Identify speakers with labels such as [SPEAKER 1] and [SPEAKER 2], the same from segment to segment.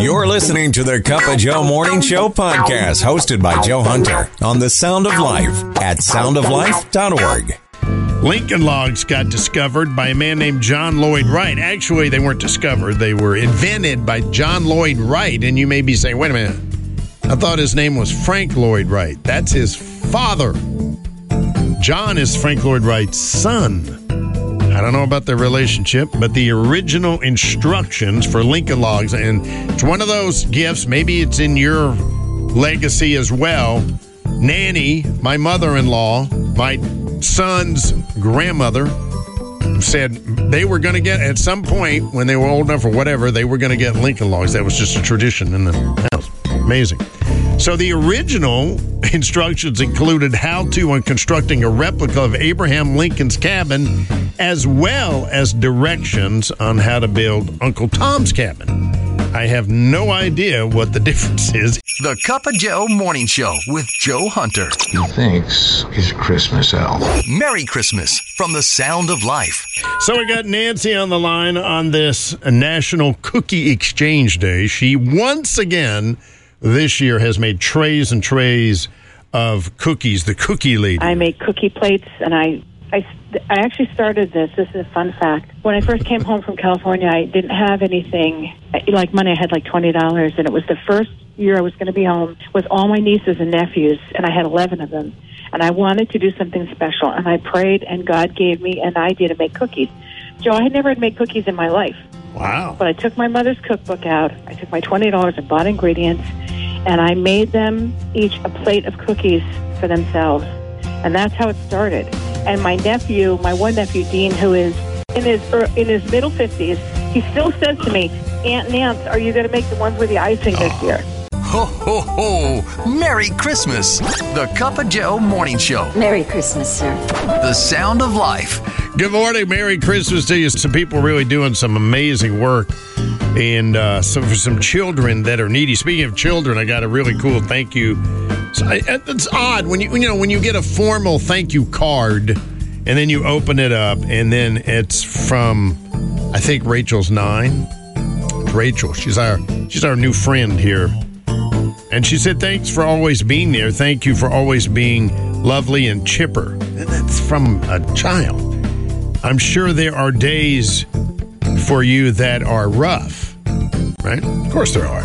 [SPEAKER 1] You're listening to the Cup of Joe Morning Show podcast, hosted by Joe Hunter on the Sound of Life at soundoflife.org.
[SPEAKER 2] Lincoln logs got discovered by a man named John Lloyd Wright. Actually, they weren't discovered, they were invented by John Lloyd Wright. And you may be saying, wait a minute, I thought his name was Frank Lloyd Wright. That's his father. John is Frank Lloyd Wright's son. I don't know about their relationship, but the original instructions for Lincoln Logs, and it's one of those gifts, maybe it's in your legacy as well. Nanny, my mother in law, my son's grandmother, said they were going to get, at some point when they were old enough or whatever, they were going to get Lincoln Logs. That was just a tradition in the house. Amazing. So the original instructions included how to on constructing a replica of Abraham Lincoln's cabin, as well as directions on how to build Uncle Tom's cabin. I have no idea what the difference is.
[SPEAKER 3] The Cup of Joe Morning Show with Joe Hunter.
[SPEAKER 4] He thinks he's a Christmas elf.
[SPEAKER 3] Merry Christmas from the Sound of Life.
[SPEAKER 2] So we got Nancy on the line on this National Cookie Exchange Day. She once again this year has made trays and trays of cookies. The cookie lady.
[SPEAKER 5] I make cookie plates, and I, I, I actually started this. This is a fun fact. When I first came home from California, I didn't have anything like money. I had like twenty dollars, and it was the first year I was going to be home with all my nieces and nephews, and I had eleven of them. And I wanted to do something special, and I prayed, and God gave me an idea to make cookies. Joe, I had never made cookies in my life.
[SPEAKER 2] Wow.
[SPEAKER 5] But I took my mother's cookbook out. I took my twenty dollars and bought ingredients, and I made them each a plate of cookies for themselves. And that's how it started. And my nephew, my one nephew, Dean, who is in his er, in his middle fifties, he still says to me, "Aunt Nance, are you going to make the ones with the icing this year?"
[SPEAKER 3] Ho, ho, ho! Merry Christmas! The Cup of Joe Morning Show.
[SPEAKER 6] Merry Christmas, sir.
[SPEAKER 3] The Sound of Life.
[SPEAKER 2] Good morning, Merry Christmas to you. Some people really doing some amazing work, and uh, so for some children that are needy. Speaking of children, I got a really cool thank you. So I, it's odd when you you know when you get a formal thank you card, and then you open it up, and then it's from I think Rachel's nine. Rachel, she's our she's our new friend here. And she said, Thanks for always being there. Thank you for always being lovely and chipper. And that's from a child. I'm sure there are days for you that are rough, right? Of course there are.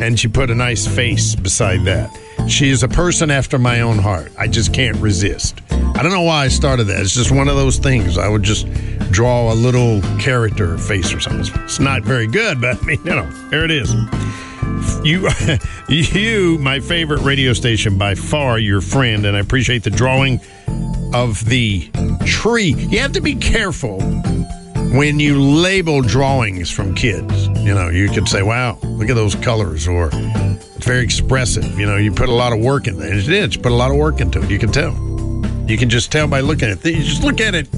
[SPEAKER 2] And she put a nice face beside that. She is a person after my own heart. I just can't resist. I don't know why I started that. It's just one of those things. I would just draw a little character face or something. It's not very good, but I mean, you know, there it is you you my favorite radio station by far your friend and i appreciate the drawing of the tree. You have to be careful when you label drawings from kids. You know you could say wow look at those colors or it's very expressive. You know you put a lot of work in it it is put a lot of work into it. You can tell. You can just tell by looking at it. You just look at it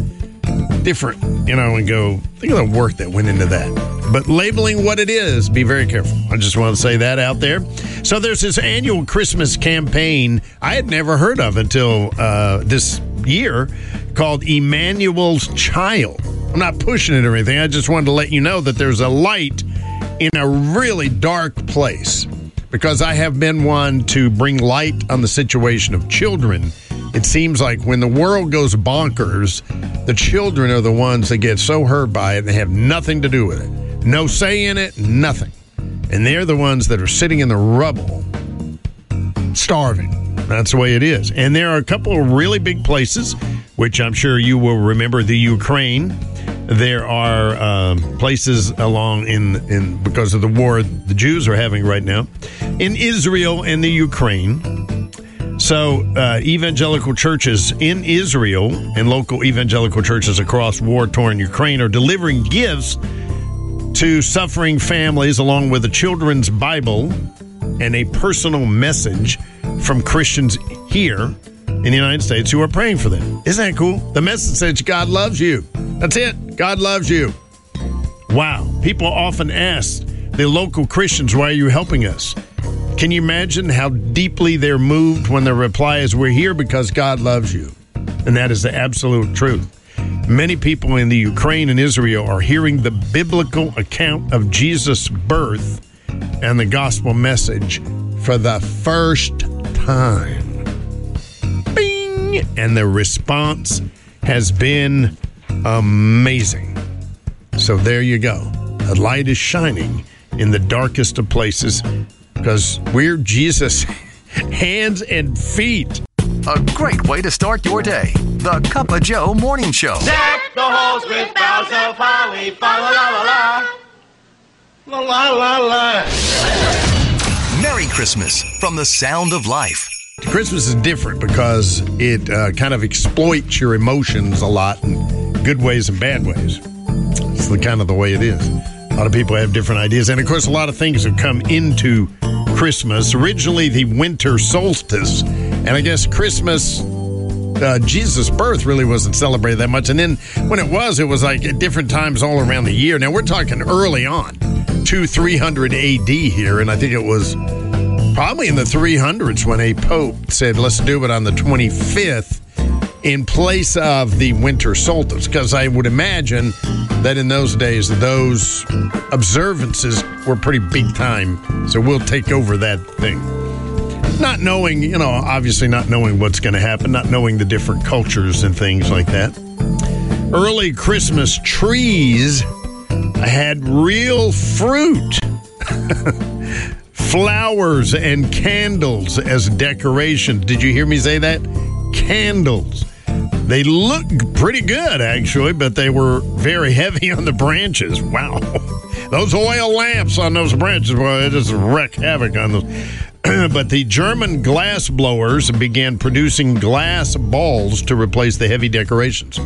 [SPEAKER 2] different you know and go think of the work that went into that but labeling what it is, be very careful. I just want to say that out there. So there's this annual Christmas campaign I had never heard of until uh, this year called Emmanuel's Child. I'm not pushing it or anything. I just wanted to let you know that there's a light in a really dark place because I have been one to bring light on the situation of children. It seems like when the world goes bonkers, the children are the ones that get so hurt by it and they have nothing to do with it. No say in it, nothing. And they're the ones that are sitting in the rubble, starving. That's the way it is. And there are a couple of really big places, which I'm sure you will remember the Ukraine. There are um, places along in, in because of the war the Jews are having right now in Israel and the Ukraine. So, uh, evangelical churches in Israel and local evangelical churches across war torn Ukraine are delivering gifts to suffering families, along with a children's Bible and a personal message from Christians here in the United States who are praying for them. Isn't that cool? The message says God loves you. That's it. God loves you. Wow. People often ask the local Christians, why are you helping us? Can you imagine how deeply they're moved when the reply is, we're here because God loves you? And that is the absolute truth. Many people in the Ukraine and Israel are hearing the biblical account of Jesus' birth and the gospel message for the first time. Bing! And the response has been amazing. So there you go. The light is shining in the darkest of places because we're Jesus' hands and feet.
[SPEAKER 3] A great way to start your day. The Cup of Joe Morning Show.
[SPEAKER 6] Deck the halls with boughs of holly. Fa la la la la. La la la la.
[SPEAKER 3] Merry Christmas from the Sound of Life.
[SPEAKER 2] Christmas is different because it uh, kind of exploits your emotions a lot in good ways and bad ways. It's the kind of the way it is. A lot of people have different ideas, and of course, a lot of things have come into Christmas. Originally, the winter solstice, and I guess Christmas. Uh, Jesus' birth really wasn't celebrated that much, and then when it was, it was like at different times all around the year. Now we're talking early on, two three hundred A.D. here, and I think it was probably in the 300s when a pope said, let's do it on the 25th in place of the winter solstice. Because I would imagine that in those days, those observances were pretty big time. So we'll take over that thing. Not knowing, you know, obviously not knowing what's going to happen, not knowing the different cultures and things like that. Early Christmas trees had real fruit flowers and candles as decorations. Did you hear me say that? Candles. They look pretty good, actually, but they were very heavy on the branches. Wow. Those oil lamps on those branches, boy, they just wreck havoc on those. but the German glass blowers began producing glass balls to replace the heavy decorations.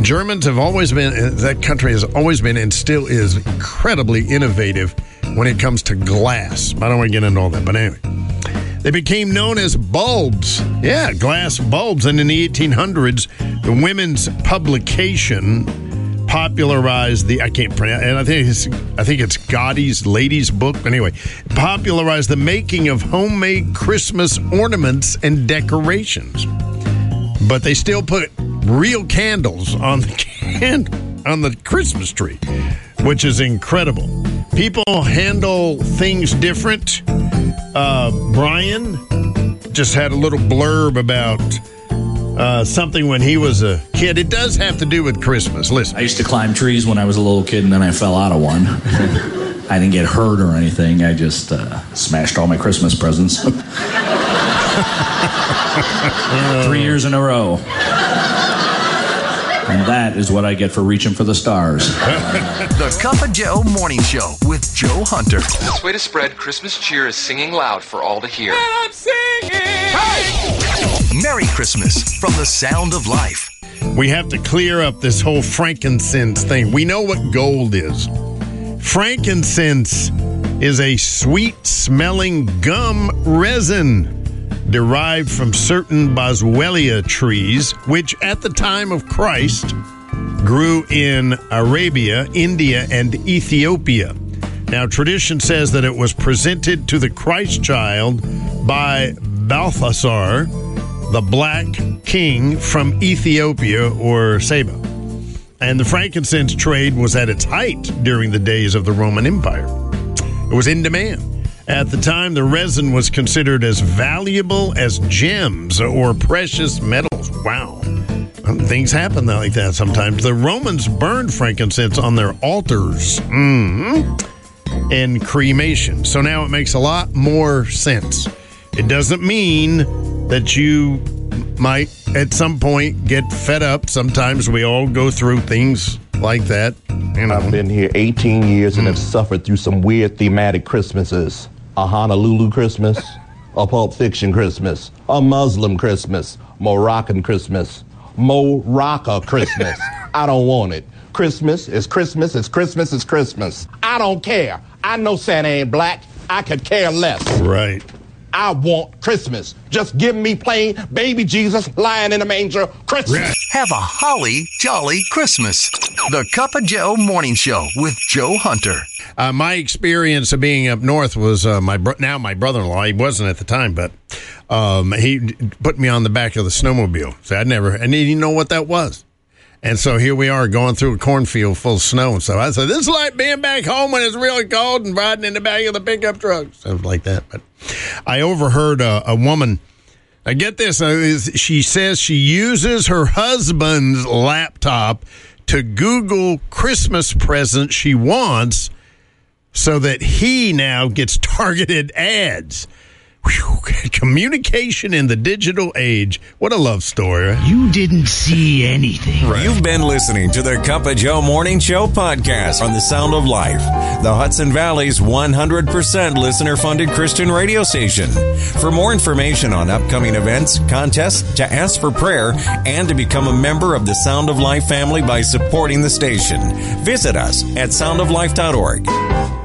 [SPEAKER 2] Germans have always been, uh, that country has always been and still is incredibly innovative when it comes to glass. I don't want to get into all that, but anyway. They became known as bulbs. Yeah, glass bulbs. And in the 1800s, the women's publication popularized the I can't pronounce and I think it's I think it's Godey's Ladies Book. Anyway, popularized the making of homemade Christmas ornaments and decorations. But they still put real candles on the can on the Christmas tree, which is incredible. People handle things different. Uh, Brian just had a little blurb about uh, something when he was a kid. It does have to do with Christmas. Listen.
[SPEAKER 7] I used to climb trees when I was a little kid, and then I fell out of one. I didn't get hurt or anything. I just uh, smashed all my Christmas presents. Three years in a row. And that is what I get for reaching for the stars.
[SPEAKER 3] The Cup of Joe Morning Show with Joe Hunter.
[SPEAKER 8] Best way to spread Christmas cheer is singing loud for all to hear. And I'm singing! Hey!
[SPEAKER 3] Merry Christmas from the Sound of Life.
[SPEAKER 2] We have to clear up this whole frankincense thing. We know what gold is. Frankincense is a sweet smelling gum resin derived from certain boswellia trees, which at the time of Christ grew in Arabia, India, and Ethiopia. Now, tradition says that it was presented to the Christ child by Balthasar, the black king from Ethiopia or Saba. And the frankincense trade was at its height during the days of the Roman Empire. It was in demand. At the time, the resin was considered as valuable as gems or precious metals. Wow. Things happen like that sometimes. The Romans burned frankincense on their altars Mhm. and cremation. So now it makes a lot more sense. It doesn't mean that you might at some point get fed up. Sometimes we all go through things like that. You know.
[SPEAKER 9] I've been here 18 years and have suffered through some weird thematic Christmases. A Honolulu Christmas, a Pulp Fiction Christmas, a Muslim Christmas, Moroccan Christmas, Morocco Christmas. I don't want it. Christmas is Christmas, it's Christmas, it's Christmas. I don't care. I know Santa ain't black. I could care less.
[SPEAKER 2] Right.
[SPEAKER 9] I want Christmas. Just give me plain baby Jesus lying in a manger Christmas.
[SPEAKER 3] Have a holly jolly Christmas. The Cup of Joe Morning Show with Joe Hunter.
[SPEAKER 2] Uh, my experience of being up north was uh, my bro- now my brother-in-law. He wasn't at the time, but um, he put me on the back of the snowmobile. So I never, I didn't even know what that was. And so here we are going through a cornfield full of snow and stuff. I said, this is like being back home when it's really cold and riding in the back of the pickup truck, stuff like that. But I overheard a, a woman. I get this. She says she uses her husband's laptop to Google Christmas presents she wants so that he now gets targeted ads. Whew, communication in the digital age. What a love story.
[SPEAKER 10] You didn't see anything.
[SPEAKER 1] You've been listening to the Cup of Joe Morning Show podcast on the Sound of Life, the Hudson Valley's 100% listener funded Christian radio station. For more information on upcoming events, contests, to ask for prayer, and to become a member of the Sound of Life family by supporting the station, visit us at soundoflife.org.